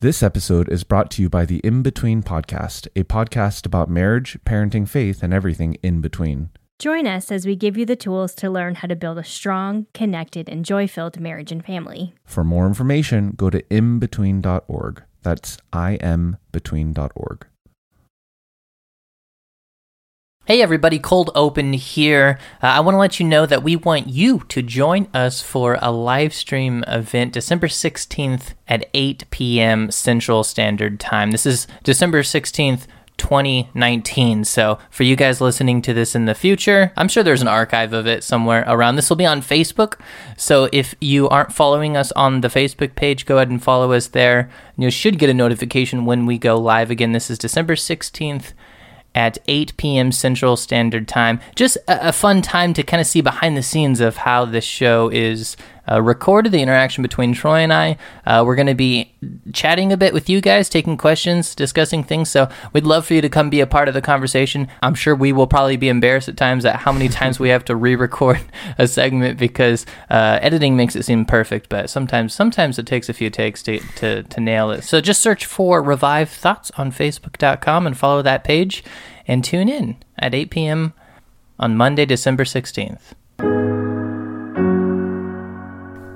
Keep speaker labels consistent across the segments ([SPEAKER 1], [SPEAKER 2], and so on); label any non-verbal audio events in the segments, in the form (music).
[SPEAKER 1] This episode is brought to you by the In Between Podcast, a podcast about marriage, parenting, faith, and everything in between.
[SPEAKER 2] Join us as we give you the tools to learn how to build a strong, connected, and joy filled marriage and family.
[SPEAKER 1] For more information, go to inbetween.org. That's inbetween.org.
[SPEAKER 3] Hey everybody, Cold Open here. Uh, I want to let you know that we want you to join us for a live stream event December 16th at 8 p.m. Central Standard Time. This is December 16th. 2019. So, for you guys listening to this in the future, I'm sure there's an archive of it somewhere around. This will be on Facebook. So, if you aren't following us on the Facebook page, go ahead and follow us there. You should get a notification when we go live again. This is December 16th at 8 p.m. Central Standard Time. Just a, a fun time to kind of see behind the scenes of how this show is uh, recorded, the interaction between Troy and I. Uh, we're going to be chatting a bit with you guys, taking questions, discussing things. So we'd love for you to come be a part of the conversation. I'm sure we will probably be embarrassed at times at how many (laughs) times we have to re-record a segment because uh, editing makes it seem perfect, but sometimes sometimes it takes a few takes to, to, to nail it. So just search for Revived Thoughts on Facebook.com and follow that page and tune in at 8 p.m. on Monday, December 16th.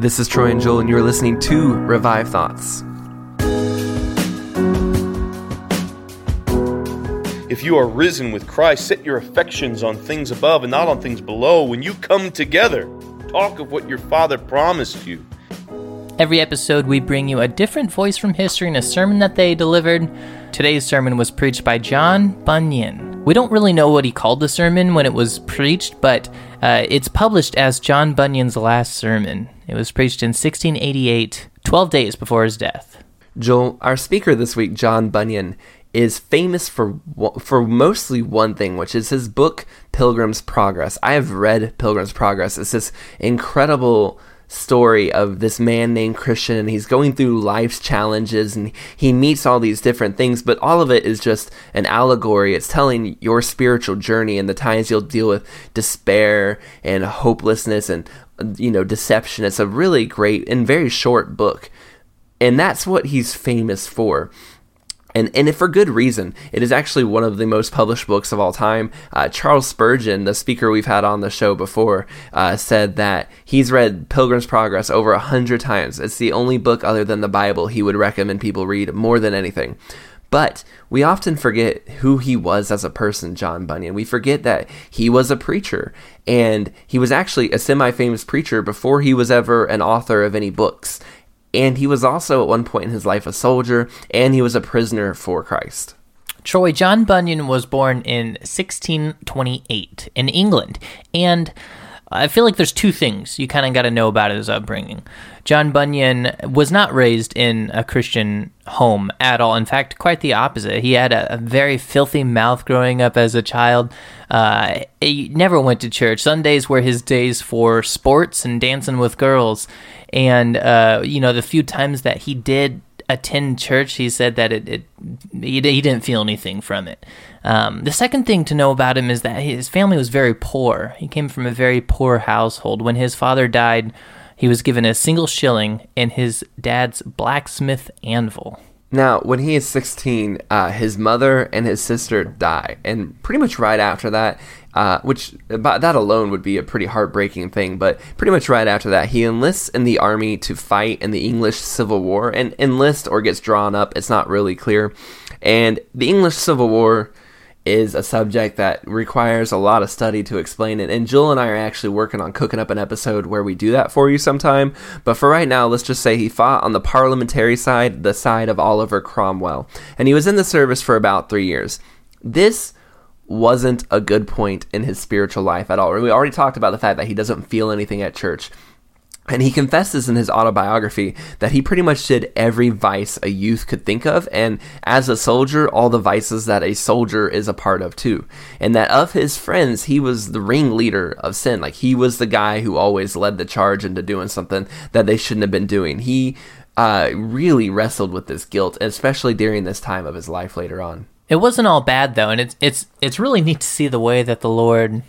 [SPEAKER 4] This is Troy and Joel, and you're listening to Revived Thoughts.
[SPEAKER 5] If you are risen with Christ, set your affections on things above and not on things below. When you come together, talk of what your Father promised you.
[SPEAKER 3] Every episode, we bring you a different voice from history and a sermon that they delivered. Today's sermon was preached by John Bunyan. We don't really know what he called the sermon when it was preached, but uh, it's published as John Bunyan's last sermon. It was preached in 1688, 12 days before his death.
[SPEAKER 4] Joel, our speaker this week, John Bunyan, is famous for for mostly one thing, which is his book Pilgrim's Progress. I have read Pilgrim's Progress. It's this incredible story of this man named Christian and he's going through life's challenges and he meets all these different things, but all of it is just an allegory. It's telling your spiritual journey and the times you'll deal with despair and hopelessness and you know deception. It's a really great and very short book. And that's what he's famous for and and for good reason. It is actually one of the most published books of all time. Uh, Charles Spurgeon, the speaker we've had on the show before, uh, said that he's read Pilgrim's Progress over a hundred times. It's the only book other than the Bible he would recommend people read more than anything. But we often forget who he was as a person, John Bunyan. We forget that he was a preacher, and he was actually a semi famous preacher before he was ever an author of any books. And he was also at one point in his life a soldier, and he was a prisoner for Christ.
[SPEAKER 3] Troy John Bunyan was born in 1628 in England, and I feel like there's two things you kind of got to know about his upbringing. John Bunyan was not raised in a Christian home at all. In fact, quite the opposite. He had a, a very filthy mouth growing up as a child. Uh, he never went to church. Sundays were his days for sports and dancing with girls. And, uh, you know, the few times that he did attend church, he said that it, it he, he didn't feel anything from it. Um, the second thing to know about him is that his family was very poor. He came from a very poor household. When his father died, he was given a single shilling and his dad's blacksmith anvil.
[SPEAKER 4] Now, when he is 16, uh, his mother and his sister die. And pretty much right after that, uh, which that alone would be a pretty heartbreaking thing, but pretty much right after that, he enlists in the army to fight in the English Civil War. And enlist or gets drawn up, it's not really clear. And the English Civil War is a subject that requires a lot of study to explain it. And Joel and I are actually working on cooking up an episode where we do that for you sometime. But for right now, let's just say he fought on the parliamentary side, the side of Oliver Cromwell. And he was in the service for about three years. This wasn't a good point in his spiritual life at all. We already talked about the fact that he doesn't feel anything at church. And he confesses in his autobiography that he pretty much did every vice a youth could think of, and as a soldier, all the vices that a soldier is a part of too. And that of his friends, he was the ringleader of sin. Like he was the guy who always led the charge into doing something that they shouldn't have been doing. He uh, really wrestled with this guilt, especially during this time of his life later on.
[SPEAKER 3] It wasn't all bad though, and it's it's it's really neat to see the way that the Lord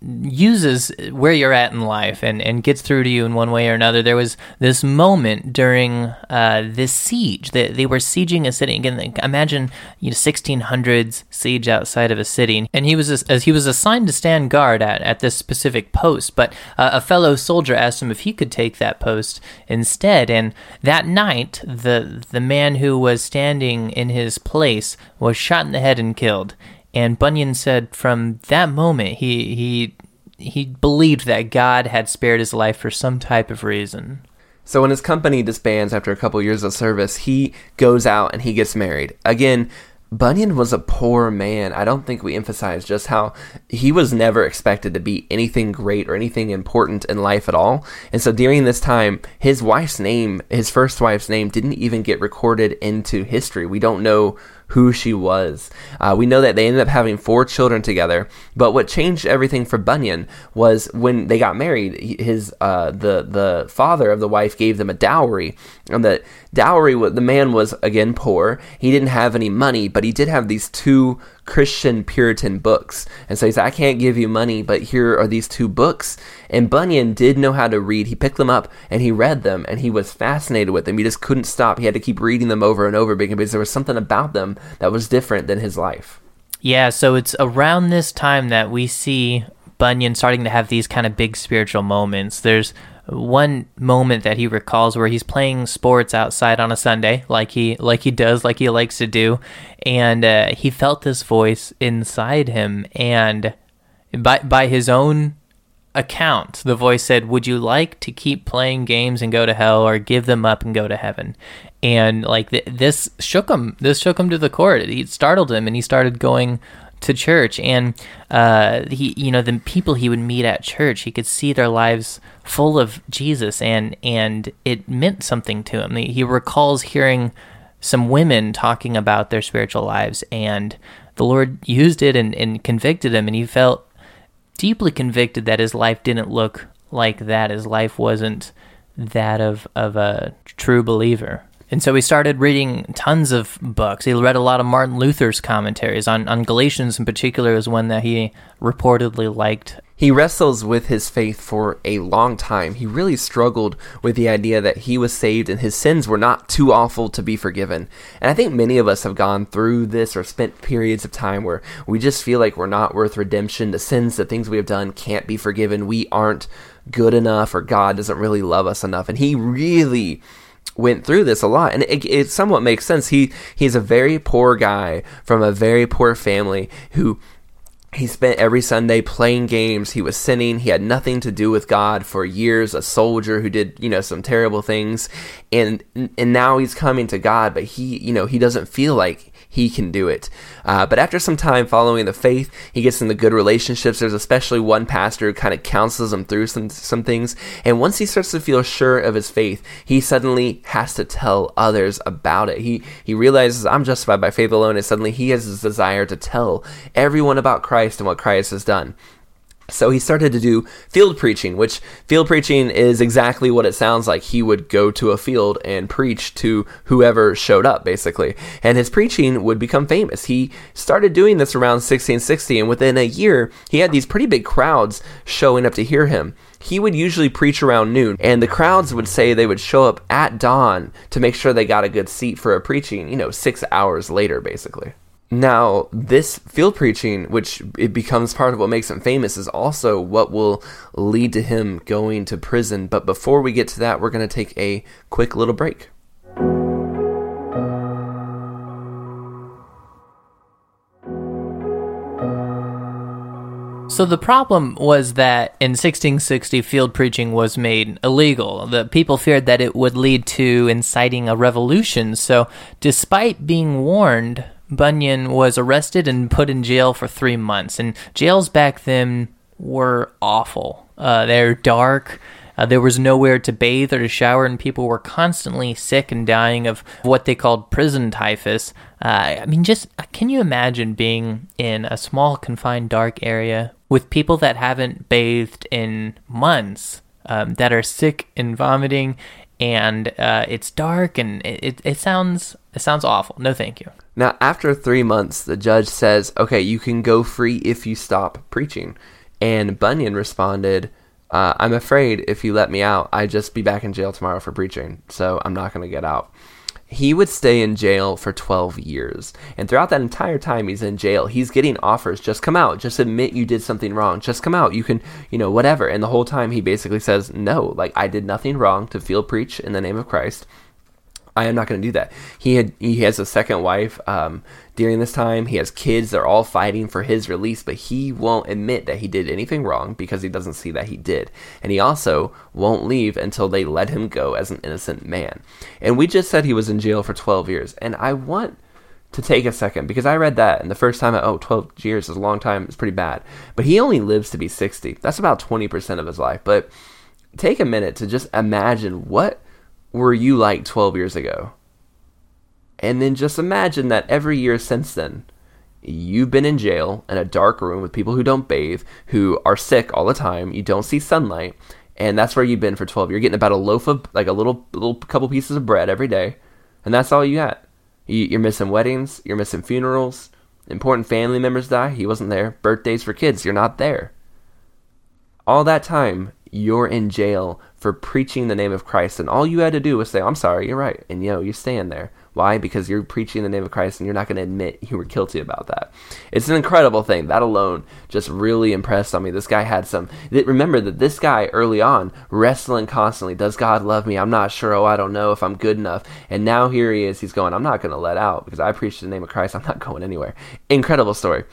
[SPEAKER 3] uses where you're at in life and, and gets through to you in one way or another. There was this moment during uh, this siege that they, were sieging a city. Again, imagine you know 1600s siege outside of a city, and he was as he was assigned to stand guard at, at this specific post. But uh, a fellow soldier asked him if he could take that post instead. And that night, the the man who was standing in his place was shot in the head and killed. And Bunyan said from that moment he he he believed that God had spared his life for some type of reason.
[SPEAKER 4] So when his company disbands after a couple years of service, he goes out and he gets married. Again, Bunyan was a poor man. I don't think we emphasize just how he was never expected to be anything great or anything important in life at all. And so during this time, his wife's name, his first wife's name, didn't even get recorded into history. We don't know who she was. Uh, we know that they ended up having four children together, but what changed everything for Bunyan was when they got married. His uh, the the father of the wife gave them a dowry, and the dowry the man was again poor. He didn't have any money, but he did have these two Christian Puritan books. And so he said, I can't give you money, but here are these two books. And Bunyan did know how to read. He picked them up and he read them and he was fascinated with them. He just couldn't stop. He had to keep reading them over and over because there was something about them that was different than his life.
[SPEAKER 3] Yeah, so it's around this time that we see Bunyan starting to have these kind of big spiritual moments. There's one moment that he recalls where he's playing sports outside on a Sunday, like he like he does, like he likes to do, and uh, he felt this voice inside him, and by by his own account, the voice said, "Would you like to keep playing games and go to hell, or give them up and go to heaven?" And like th- this shook him. This shook him to the core. It startled him, and he started going to church. And uh, he you know the people he would meet at church he could see their lives full of Jesus and and it meant something to him. He recalls hearing some women talking about their spiritual lives and the Lord used it and, and convicted him. And he felt deeply convicted that his life didn't look like that. His life wasn't that of of a true believer and so he started reading tons of books. He read a lot of Martin Luther's commentaries on, on Galatians in particular is one that he reportedly liked.
[SPEAKER 4] He wrestles with his faith for a long time. He really struggled with the idea that he was saved and his sins were not too awful to be forgiven. And I think many of us have gone through this or spent periods of time where we just feel like we're not worth redemption. The sins, the things we have done can't be forgiven. We aren't good enough or God doesn't really love us enough. And he really went through this a lot and it, it somewhat makes sense he he's a very poor guy from a very poor family who he spent every Sunday playing games. He was sinning. He had nothing to do with God for years. A soldier who did, you know, some terrible things, and and now he's coming to God, but he, you know, he doesn't feel like he can do it. Uh, but after some time following the faith, he gets into good relationships. There's especially one pastor who kind of counsels him through some some things. And once he starts to feel sure of his faith, he suddenly has to tell others about it. He he realizes I'm justified by faith alone, and suddenly he has this desire to tell everyone about Christ and what Christ has done. So he started to do field preaching, which field preaching is exactly what it sounds like. He would go to a field and preach to whoever showed up, basically. And his preaching would become famous. He started doing this around 1660, and within a year, he had these pretty big crowds showing up to hear him. He would usually preach around noon, and the crowds would say they would show up at dawn to make sure they got a good seat for a preaching, you know, six hours later, basically. Now, this field preaching, which it becomes part of what makes him famous, is also what will lead to him going to prison. But before we get to that, we're going to take a quick little break.
[SPEAKER 3] So the problem was that in 1660 field preaching was made illegal. The people feared that it would lead to inciting a revolution. So despite being warned Bunyan was arrested and put in jail for three months. And jails back then were awful. Uh, they're dark. Uh, there was nowhere to bathe or to shower, and people were constantly sick and dying of what they called prison typhus. Uh, I mean, just uh, can you imagine being in a small, confined, dark area with people that haven't bathed in months, um, that are sick and vomiting, and uh, it's dark, and it, it sounds it sounds awful. No, thank you.
[SPEAKER 4] Now, after three months, the judge says, "Okay, you can go free if you stop preaching." And Bunyan responded, uh, I'm afraid if you let me out, I'd just be back in jail tomorrow for preaching, so I'm not going to get out. He would stay in jail for 12 years. And throughout that entire time he's in jail, he's getting offers just come out, just admit you did something wrong, just come out, you can, you know, whatever. And the whole time he basically says, no, like I did nothing wrong to feel preach in the name of Christ. I am not going to do that. He had he has a second wife um, during this time. He has kids. They're all fighting for his release, but he won't admit that he did anything wrong because he doesn't see that he did. And he also won't leave until they let him go as an innocent man. And we just said he was in jail for 12 years, and I want to take a second because I read that and the first time I, oh 12 years is a long time. It's pretty bad. But he only lives to be 60. That's about 20% of his life. But take a minute to just imagine what were you like 12 years ago? And then just imagine that every year since then, you've been in jail in a dark room with people who don't bathe, who are sick all the time, you don't see sunlight, and that's where you've been for 12. You're getting about a loaf of, like a little, little couple pieces of bread every day, and that's all you got. You're missing weddings, you're missing funerals, important family members die, he wasn't there, birthdays for kids, you're not there. All that time, you're in jail for preaching the name of Christ. And all you had to do was say, I'm sorry, you're right. And yo, you know, you stand there. Why? Because you're preaching the name of Christ and you're not going to admit you were guilty about that. It's an incredible thing. That alone just really impressed on me. This guy had some. Remember that this guy early on, wrestling constantly. Does God love me? I'm not sure. Oh, I don't know if I'm good enough. And now here he is. He's going, I'm not going to let out because I preach the name of Christ. I'm not going anywhere. Incredible story.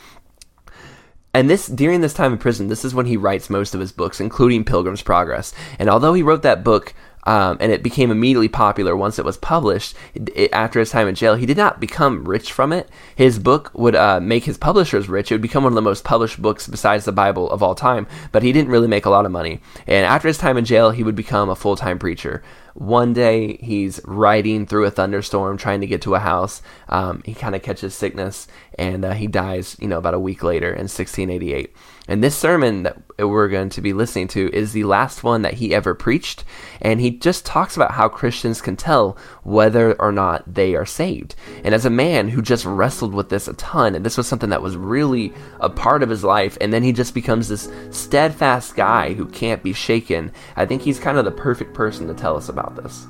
[SPEAKER 4] And this during this time in prison, this is when he writes most of his books, including Pilgrim's Progress. And although he wrote that book um, and it became immediately popular once it was published. It, after his time in jail, he did not become rich from it. His book would uh, make his publishers rich. It would become one of the most published books besides the Bible of all time, but he didn't really make a lot of money. And after his time in jail, he would become a full time preacher. One day, he's riding through a thunderstorm trying to get to a house. Um, he kind of catches sickness and uh, he dies, you know, about a week later in 1688. And this sermon that we're going to be listening to is the last one that he ever preached. And he just talks about how Christians can tell whether or not they are saved. And as a man who just wrestled with this a ton, and this was something that was really a part of his life, and then he just becomes this steadfast guy who can't be shaken, I think he's kind of the perfect person to tell us about this.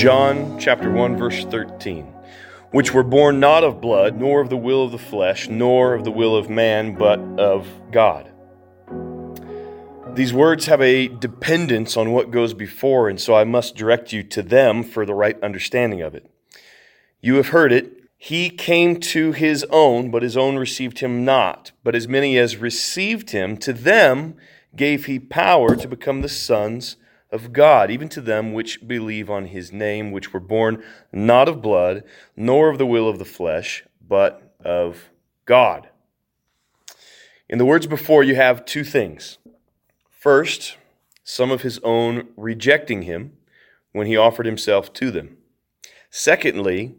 [SPEAKER 5] John chapter 1 verse 13 which were born not of blood nor of the will of the flesh nor of the will of man but of God. These words have a dependence on what goes before and so I must direct you to them for the right understanding of it. You have heard it he came to his own but his own received him not but as many as received him to them gave he power to become the sons of God, even to them which believe on his name, which were born not of blood, nor of the will of the flesh, but of God. In the words before, you have two things. First, some of his own rejecting him when he offered himself to them. Secondly,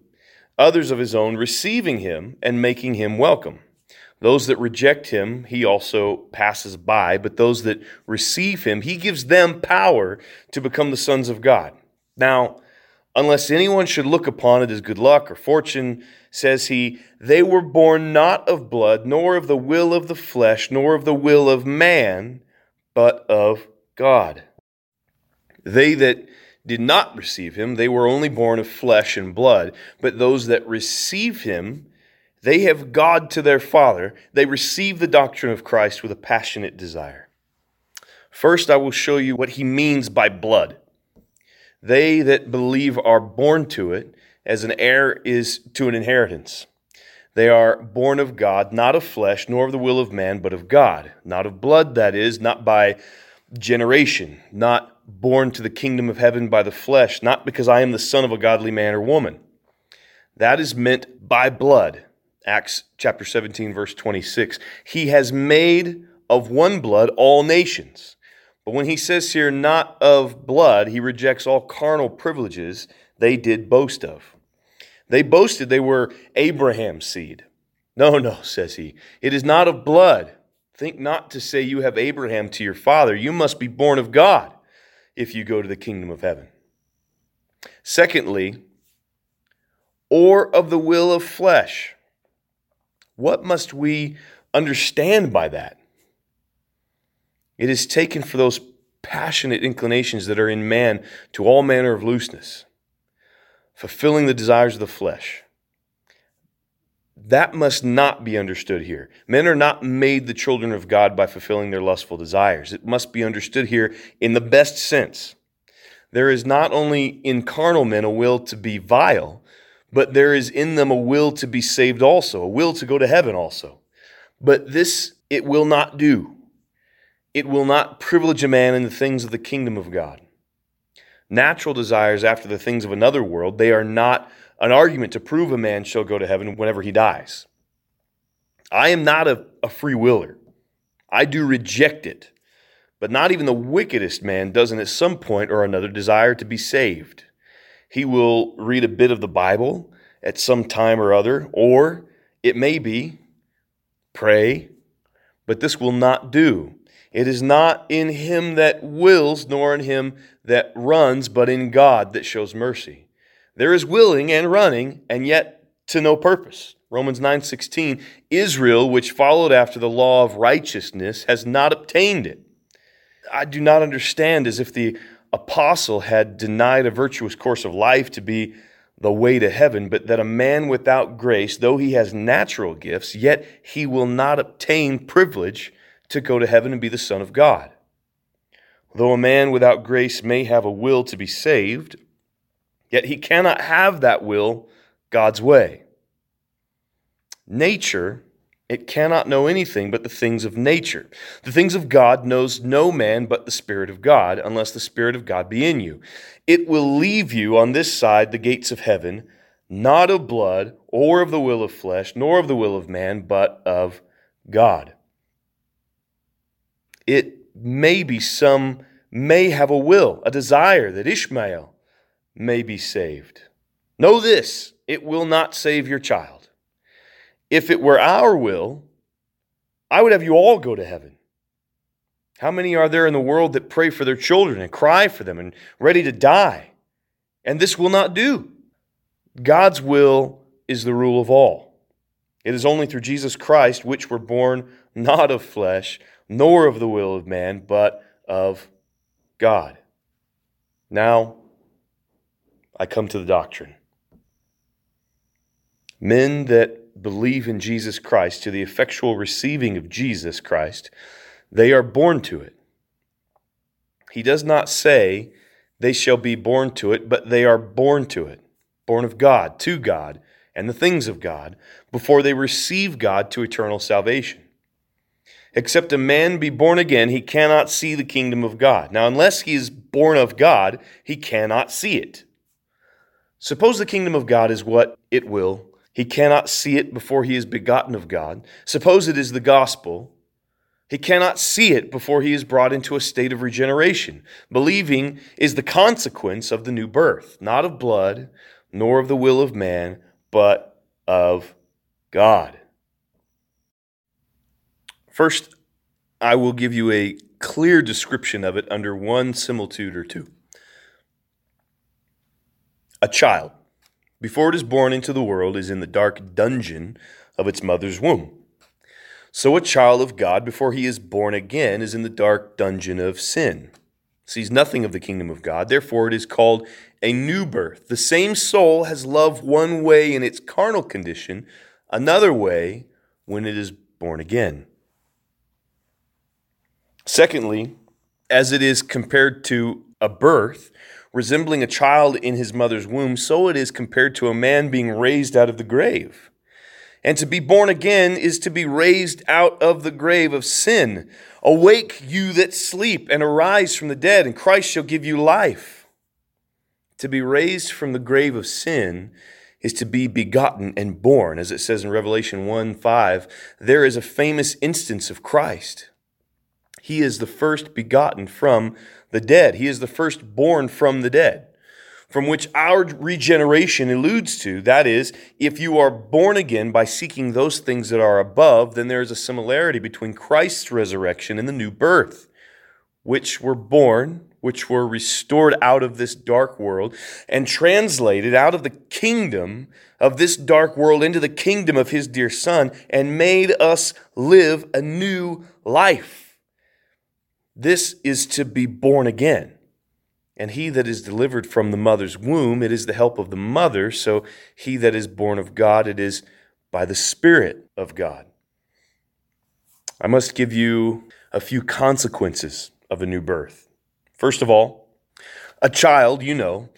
[SPEAKER 5] others of his own receiving him and making him welcome. Those that reject him, he also passes by, but those that receive him, he gives them power to become the sons of God. Now, unless anyone should look upon it as good luck or fortune, says he, they were born not of blood, nor of the will of the flesh, nor of the will of man, but of God. They that did not receive him, they were only born of flesh and blood, but those that receive him, they have God to their Father. They receive the doctrine of Christ with a passionate desire. First, I will show you what he means by blood. They that believe are born to it, as an heir is to an inheritance. They are born of God, not of flesh, nor of the will of man, but of God. Not of blood, that is, not by generation, not born to the kingdom of heaven by the flesh, not because I am the son of a godly man or woman. That is meant by blood. Acts chapter 17, verse 26. He has made of one blood all nations. But when he says here, not of blood, he rejects all carnal privileges they did boast of. They boasted they were Abraham's seed. No, no, says he. It is not of blood. Think not to say you have Abraham to your father. You must be born of God if you go to the kingdom of heaven. Secondly, or of the will of flesh. What must we understand by that? It is taken for those passionate inclinations that are in man to all manner of looseness, fulfilling the desires of the flesh. That must not be understood here. Men are not made the children of God by fulfilling their lustful desires. It must be understood here in the best sense. There is not only in carnal men a will to be vile, but there is in them a will to be saved also, a will to go to heaven also. But this it will not do. It will not privilege a man in the things of the kingdom of God. Natural desires after the things of another world, they are not an argument to prove a man shall go to heaven whenever he dies. I am not a, a free willer. I do reject it. But not even the wickedest man doesn't at some point or another desire to be saved. He will read a bit of the Bible at some time or other, or it may be pray, but this will not do. It is not in him that wills, nor in him that runs, but in God that shows mercy. There is willing and running, and yet to no purpose. Romans 9:16 Israel which followed after the law of righteousness has not obtained it. I do not understand as if the apostle had denied a virtuous course of life to be the way to heaven, but that a man without grace, though he has natural gifts, yet he will not obtain privilege to go to heaven and be the Son of God. Though a man without grace may have a will to be saved, yet he cannot have that will God's way. Nature, it cannot know anything but the things of nature. The things of God knows no man but the Spirit of God, unless the Spirit of God be in you. It will leave you on this side the gates of heaven, not of blood, or of the will of flesh, nor of the will of man, but of God it may be some may have a will, a desire that Ishmael may be saved. Know this it will not save your child. If it were our will, I would have you all go to heaven. How many are there in the world that pray for their children and cry for them and ready to die? And this will not do. God's will is the rule of all. It is only through Jesus Christ, which were born not of flesh, nor of the will of man, but of God. Now, I come to the doctrine. Men believe in Jesus Christ, to the effectual receiving of Jesus Christ, they are born to it. He does not say they shall be born to it, but they are born to it, born of God, to God, and the things of God, before they receive God to eternal salvation. Except a man be born again, he cannot see the kingdom of God. Now, unless he is born of God, he cannot see it. Suppose the kingdom of God is what it will. He cannot see it before he is begotten of God. Suppose it is the gospel. He cannot see it before he is brought into a state of regeneration. Believing is the consequence of the new birth, not of blood, nor of the will of man, but of God. First, I will give you a clear description of it under one similitude or two. A child, before it is born into the world, is in the dark dungeon of its mother's womb. So a child of God, before he is born again, is in the dark dungeon of sin, sees nothing of the kingdom of God. Therefore, it is called a new birth. The same soul has loved one way in its carnal condition, another way when it is born again. Secondly, as it is compared to a birth, resembling a child in his mother's womb, so it is compared to a man being raised out of the grave. And to be born again is to be raised out of the grave of sin. Awake, you that sleep, and arise from the dead, and Christ shall give you life. To be raised from the grave of sin is to be begotten and born, as it says in Revelation 1 5. There is a famous instance of Christ. He is the first begotten from the dead, He is the first born from the dead from which our regeneration alludes to. That is, if you are born again by seeking those things that are above, then there is a similarity between Christ's resurrection and the new birth, which were born, which were restored out of this dark world and translated out of the kingdom of this dark world into the kingdom of his dear Son and made us live a new life. This is to be born again. And he that is delivered from the mother's womb, it is the help of the mother. So he that is born of God, it is by the Spirit of God. I must give you a few consequences of a new birth. First of all, a child, you know,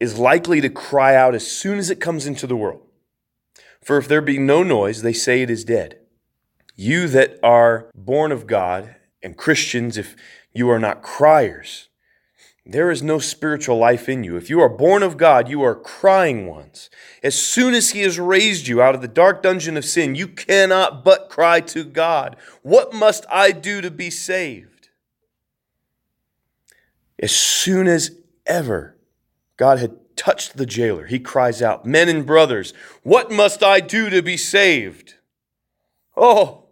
[SPEAKER 5] is likely to cry out as soon as it comes into the world. For if there be no noise, they say it is dead. You that are born of God and Christians, if you are not criers, there is no spiritual life in you. If you are born of God, you are crying ones. As soon as He has raised you out of the dark dungeon of sin, you cannot but cry to God, What must I do to be saved? As soon as ever God had touched the jailer, he cries out, Men and brothers, what must I do to be saved? Oh,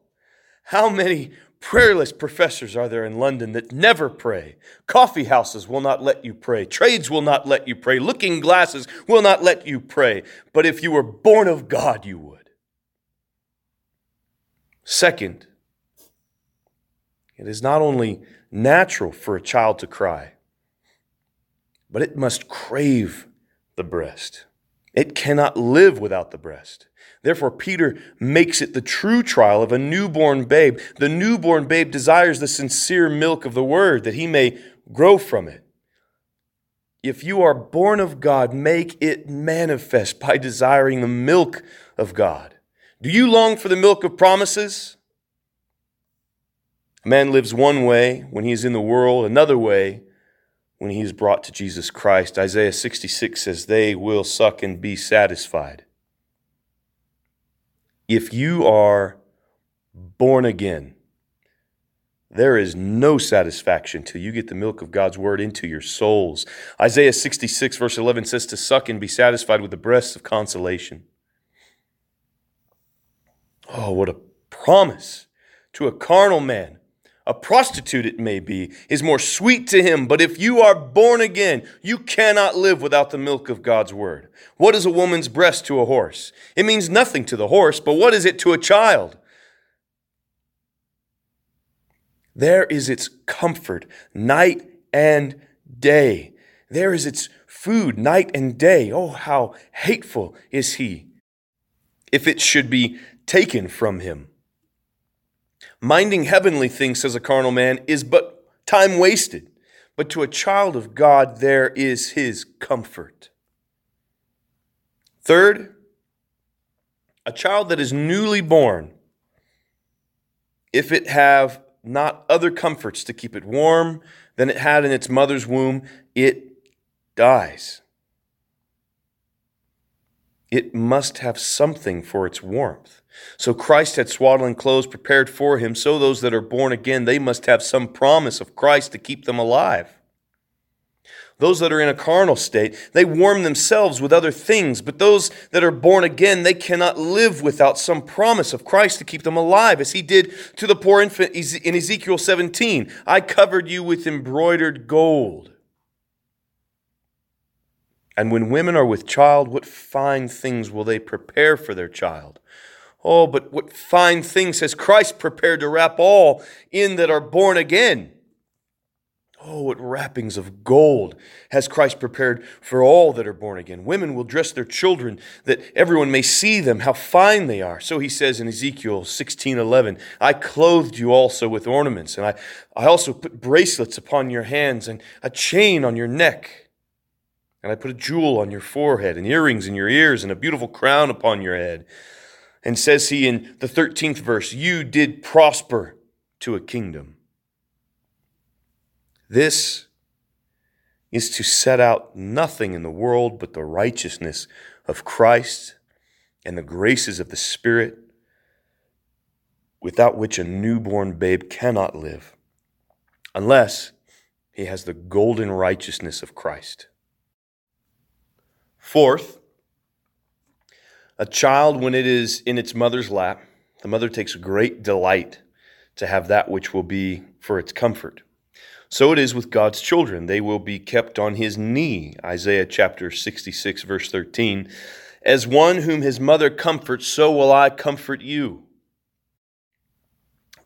[SPEAKER 5] how many Prayerless professors are there in London that never pray. Coffee houses will not let you pray. Trades will not let you pray. Looking glasses will not let you pray. But if you were born of God, you would. Second, it is not only natural for a child to cry, but it must crave the breast. It cannot live without the breast. Therefore, Peter makes it the true trial of a newborn babe. The newborn babe desires the sincere milk of the word that he may grow from it. If you are born of God, make it manifest by desiring the milk of God. Do you long for the milk of promises? A man lives one way when he is in the world, another way when he is brought to Jesus Christ. Isaiah 66 says, They will suck and be satisfied if you are born again, there is no satisfaction till you get the milk of God's word into your souls. Isaiah 66, verse 11 says, To suck and be satisfied with the breasts of consolation. Oh, what a promise to a carnal man a prostitute it may be, is more sweet to him. But if you are born again, you cannot live without the milk of God's word. What is a woman's breast to a horse? It means nothing to the horse, but what is it to a child? There is its comfort night and day. There is its food night and day. Oh, how hateful is he if it should be taken from him. Minding heavenly things, says a carnal man, is but time wasted. But to a child of God, there is his comfort. Third, a child that is newly born, if it have not other comforts to keep it warm than it had in its mother's womb, it dies. It must have something for its warmth. So Christ had swaddling clothes prepared for him. So those that are born again, they must have some promise of Christ to keep them alive. Those that are in a carnal state, they warm themselves with other things. But those that are born again, they cannot live without some promise of Christ to keep them alive, as he did to the poor infant in Ezekiel 17. I covered you with embroidered gold. And when women are with child, what fine things will they prepare for their child? Oh, but what fine things has Christ prepared to wrap all in that are born again? Oh, what wrappings of gold has Christ prepared for all that are born again. Women will dress their children that everyone may see them, how fine they are. So he says in Ezekiel 16 11, I clothed you also with ornaments, and I, I also put bracelets upon your hands and a chain on your neck. And I put a jewel on your forehead, and earrings in your ears, and a beautiful crown upon your head. And says he in the 13th verse, You did prosper to a kingdom. This is to set out nothing in the world but the righteousness of Christ and the graces of the Spirit, without which a newborn babe cannot live, unless he has the golden righteousness of Christ. Fourth, a child, when it is in its mother's lap, the mother takes great delight to have that which will be for its comfort. So it is with God's children. They will be kept on his knee. Isaiah chapter 66, verse 13. As one whom his mother comforts, so will I comfort you.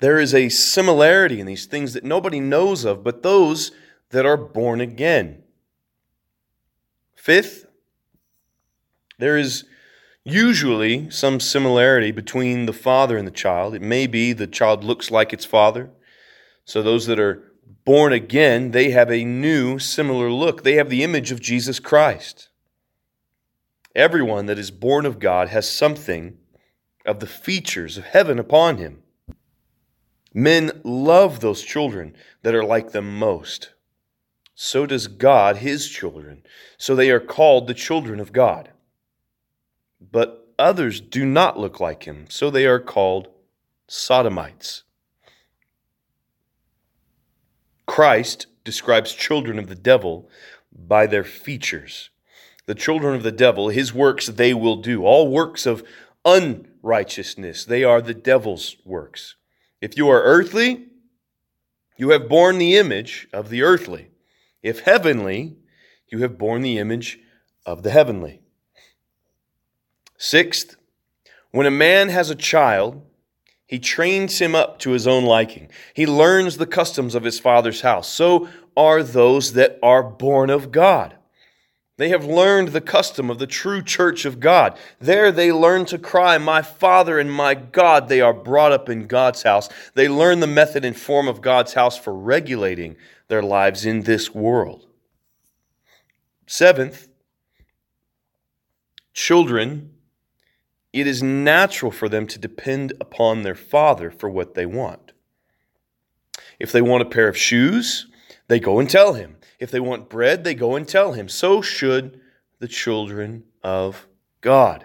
[SPEAKER 5] There is a similarity in these things that nobody knows of but those that are born again. Fifth, there is usually some similarity between the father and the child. It may be the child looks like its father. So those that are born again, they have a new, similar look. They have the image of Jesus Christ. Everyone that is born of God has something of the features of heaven upon him. Men love those children that are like them most. So does God his children. So they are called the children of God. But others do not look like him. So they are called sodomites. Christ describes children of the devil by their features. The children of the devil, his works they will do. All works of unrighteousness, they are the devil's works. If you are earthly, you have borne the image of the earthly. If heavenly, you have borne the image of the heavenly. Sixth, when a man has a child, he trains him up to his own liking. He learns the customs of his father's house. So are those that are born of God. They have learned the custom of the true church of God. There they learn to cry, My Father and my God. They are brought up in God's house. They learn the method and form of God's house for regulating their lives in this world. Seventh, children, it is natural for them to depend upon their father for what they want. If they want a pair of shoes, they go and tell him. If they want bread, they go and tell him. So should the children of God.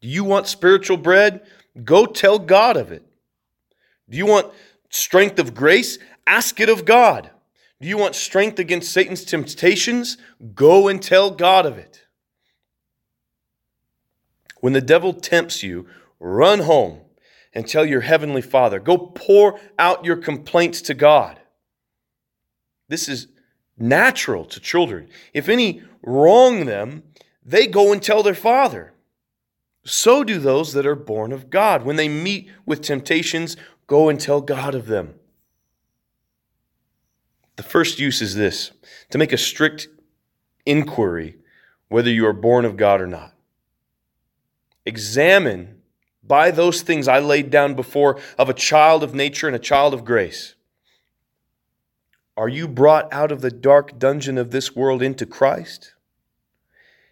[SPEAKER 5] Do you want spiritual bread? Go tell God of it. Do you want strength of grace? Ask it of God. Do you want strength against Satan's temptations? Go and tell God of it. When the devil tempts you, run home and tell your heavenly Father. Go pour out your complaints to God. This is natural to children. If any wrong them, they go and tell their father. So do those that are born of God. When they meet with temptations, go and tell God of them. The first use is this to make a strict inquiry whether you are born of God or not. Examine by those things I laid down before of a child of nature and a child of grace. Are you brought out of the dark dungeon of this world into Christ?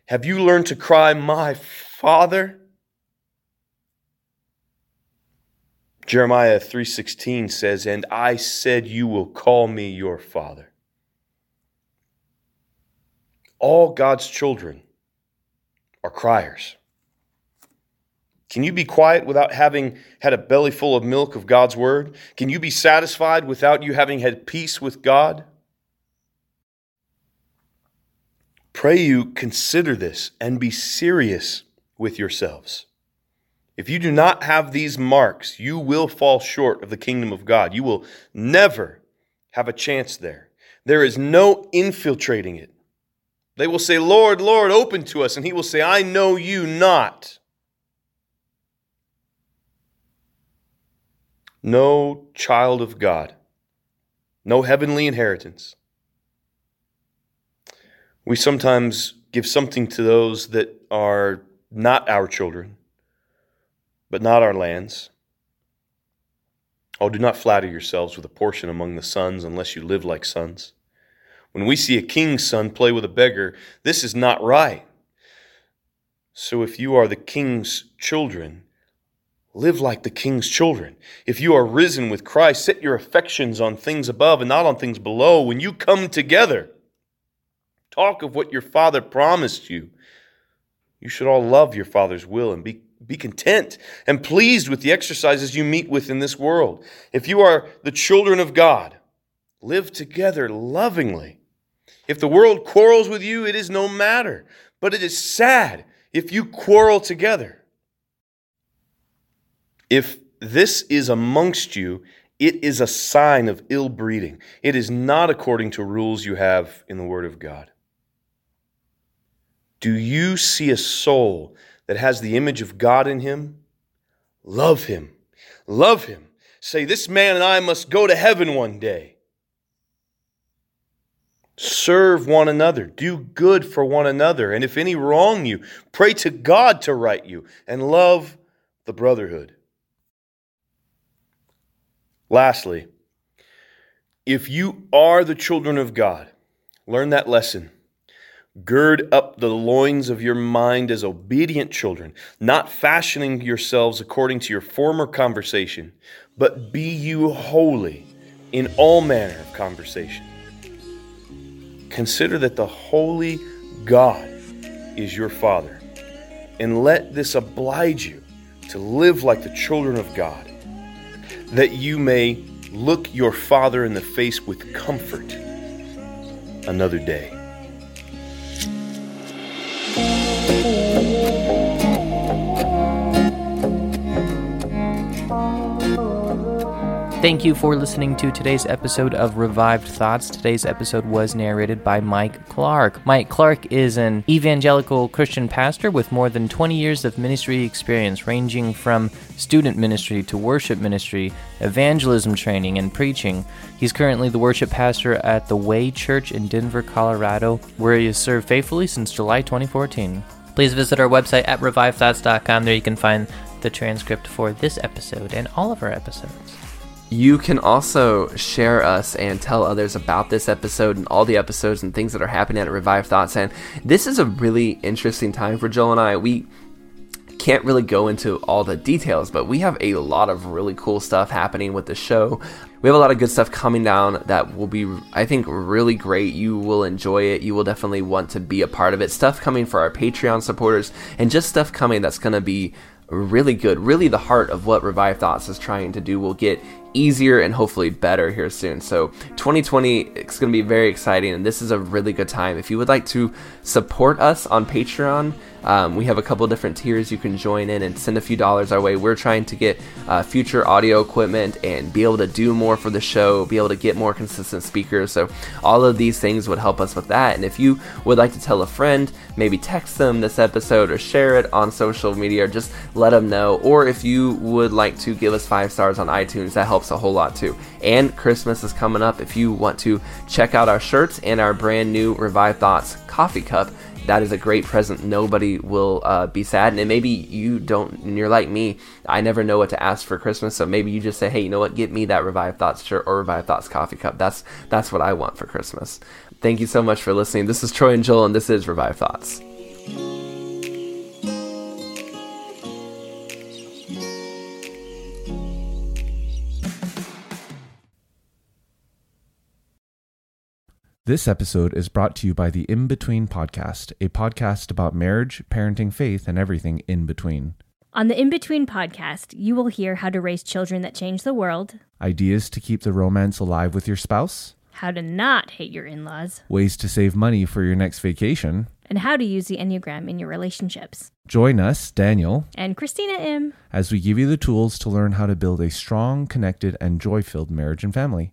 [SPEAKER 5] Have you learned to cry, My Father? Jeremiah 3:16 says, "And I said you will call me your father." All God's children are criers. Can you be quiet without having had a belly full of milk of God's word? Can you be satisfied without you having had peace with God? Pray you consider this and be serious with yourselves. If you do not have these marks, you will fall short of the kingdom of God. You will never have a chance there. There is no infiltrating it. They will say, Lord, Lord, open to us. And he will say, I know you not. No child of God, no heavenly inheritance. We sometimes give something to those that are not our children, but not our lands. Oh, do not flatter yourselves with a portion among the sons unless you live like sons. When we see a king's son play with a beggar, this is not right. So if you are the king's children, Live like the king's children. If you are risen with Christ, set your affections on things above and not on things below. When you come together, talk of what your father promised you. You should all love your father's will and be, be content and pleased with the exercises you meet with in this world. If you are the children of God, live together lovingly. If the world quarrels with you, it is no matter, but it is sad if you quarrel together. If this is amongst you, it is a sign of ill breeding. It is not according to rules you have in the Word of God. Do you see a soul that has the image of God in him? Love him. Love him. Say, This man and I must go to heaven one day. Serve one another. Do good for one another. And if any wrong you, pray to God to right you and love the brotherhood. Lastly, if you are the children of God, learn that lesson. Gird up the loins of your mind as obedient children, not fashioning yourselves according to your former conversation, but be you holy in all manner of conversation. Consider that the holy God is your Father, and let this oblige you to live like the children of God that you may look your Father in the face with comfort another day.
[SPEAKER 3] Thank you for listening to today's episode of Revived Thoughts. Today's episode was narrated by Mike Clark. Mike Clark is an evangelical Christian pastor with more than 20 years of ministry experience, ranging from student ministry to worship ministry, evangelism training, and preaching. He's currently the worship pastor at the Way Church in Denver, Colorado, where he has served faithfully since July 2014. Please visit our website at revivedthoughts.com. There you can find the transcript for this episode and all of our episodes.
[SPEAKER 4] You can also share us and tell others about this episode and all the episodes and things that are happening at Revived Thoughts. And this is a really interesting time for Joel and I. We can't really go into all the details, but we have a lot of really cool stuff happening with the show. We have a lot of good stuff coming down that will be, I think, really great. You will enjoy it. You will definitely want to be a part of it. Stuff coming for our Patreon supporters, and just stuff coming that's going to be really good. Really, the heart of what Revived Thoughts is trying to do will get easier and hopefully better here soon. So 2020 is going to be very exciting, and this is a really good time. If you would like to support us on Patreon, um, we have a couple different tiers you can join in and send a few dollars our way. We're trying to get uh, future audio equipment and be able to do more for the show, be able to get more consistent speakers. So, all of these things would help us with that. And if you would like to tell a friend, maybe text them this episode or share it on social media, or just let them know. Or if you would like to give us five stars on iTunes, that helps a whole lot too. And Christmas is coming up. If you want to check out our shirts and our brand new Revived Thoughts coffee cup, that is a great present. Nobody will uh, be sad. And maybe you don't, and you're like me, I never know what to ask for Christmas. So maybe you just say, hey, you know what? Get me that Revived Thoughts shirt or Revived Thoughts coffee cup. That's, that's what I want for Christmas. Thank you so much for listening. This is Troy and Joel, and this is Revived Thoughts.
[SPEAKER 1] This episode is brought to you by the In Between Podcast, a podcast about marriage, parenting, faith, and everything in between.
[SPEAKER 2] On the In Between podcast, you will hear how to raise children that change the world,
[SPEAKER 1] Ideas to keep the romance alive with your spouse,
[SPEAKER 2] how to not hate your in laws,
[SPEAKER 1] ways to save money for your next vacation.
[SPEAKER 2] and how to use the Enneagram in your relationships.
[SPEAKER 1] Join us, Daniel,
[SPEAKER 2] And Christina M.
[SPEAKER 1] as we give you the tools to learn how to build a strong, connected, and joy filled marriage and family.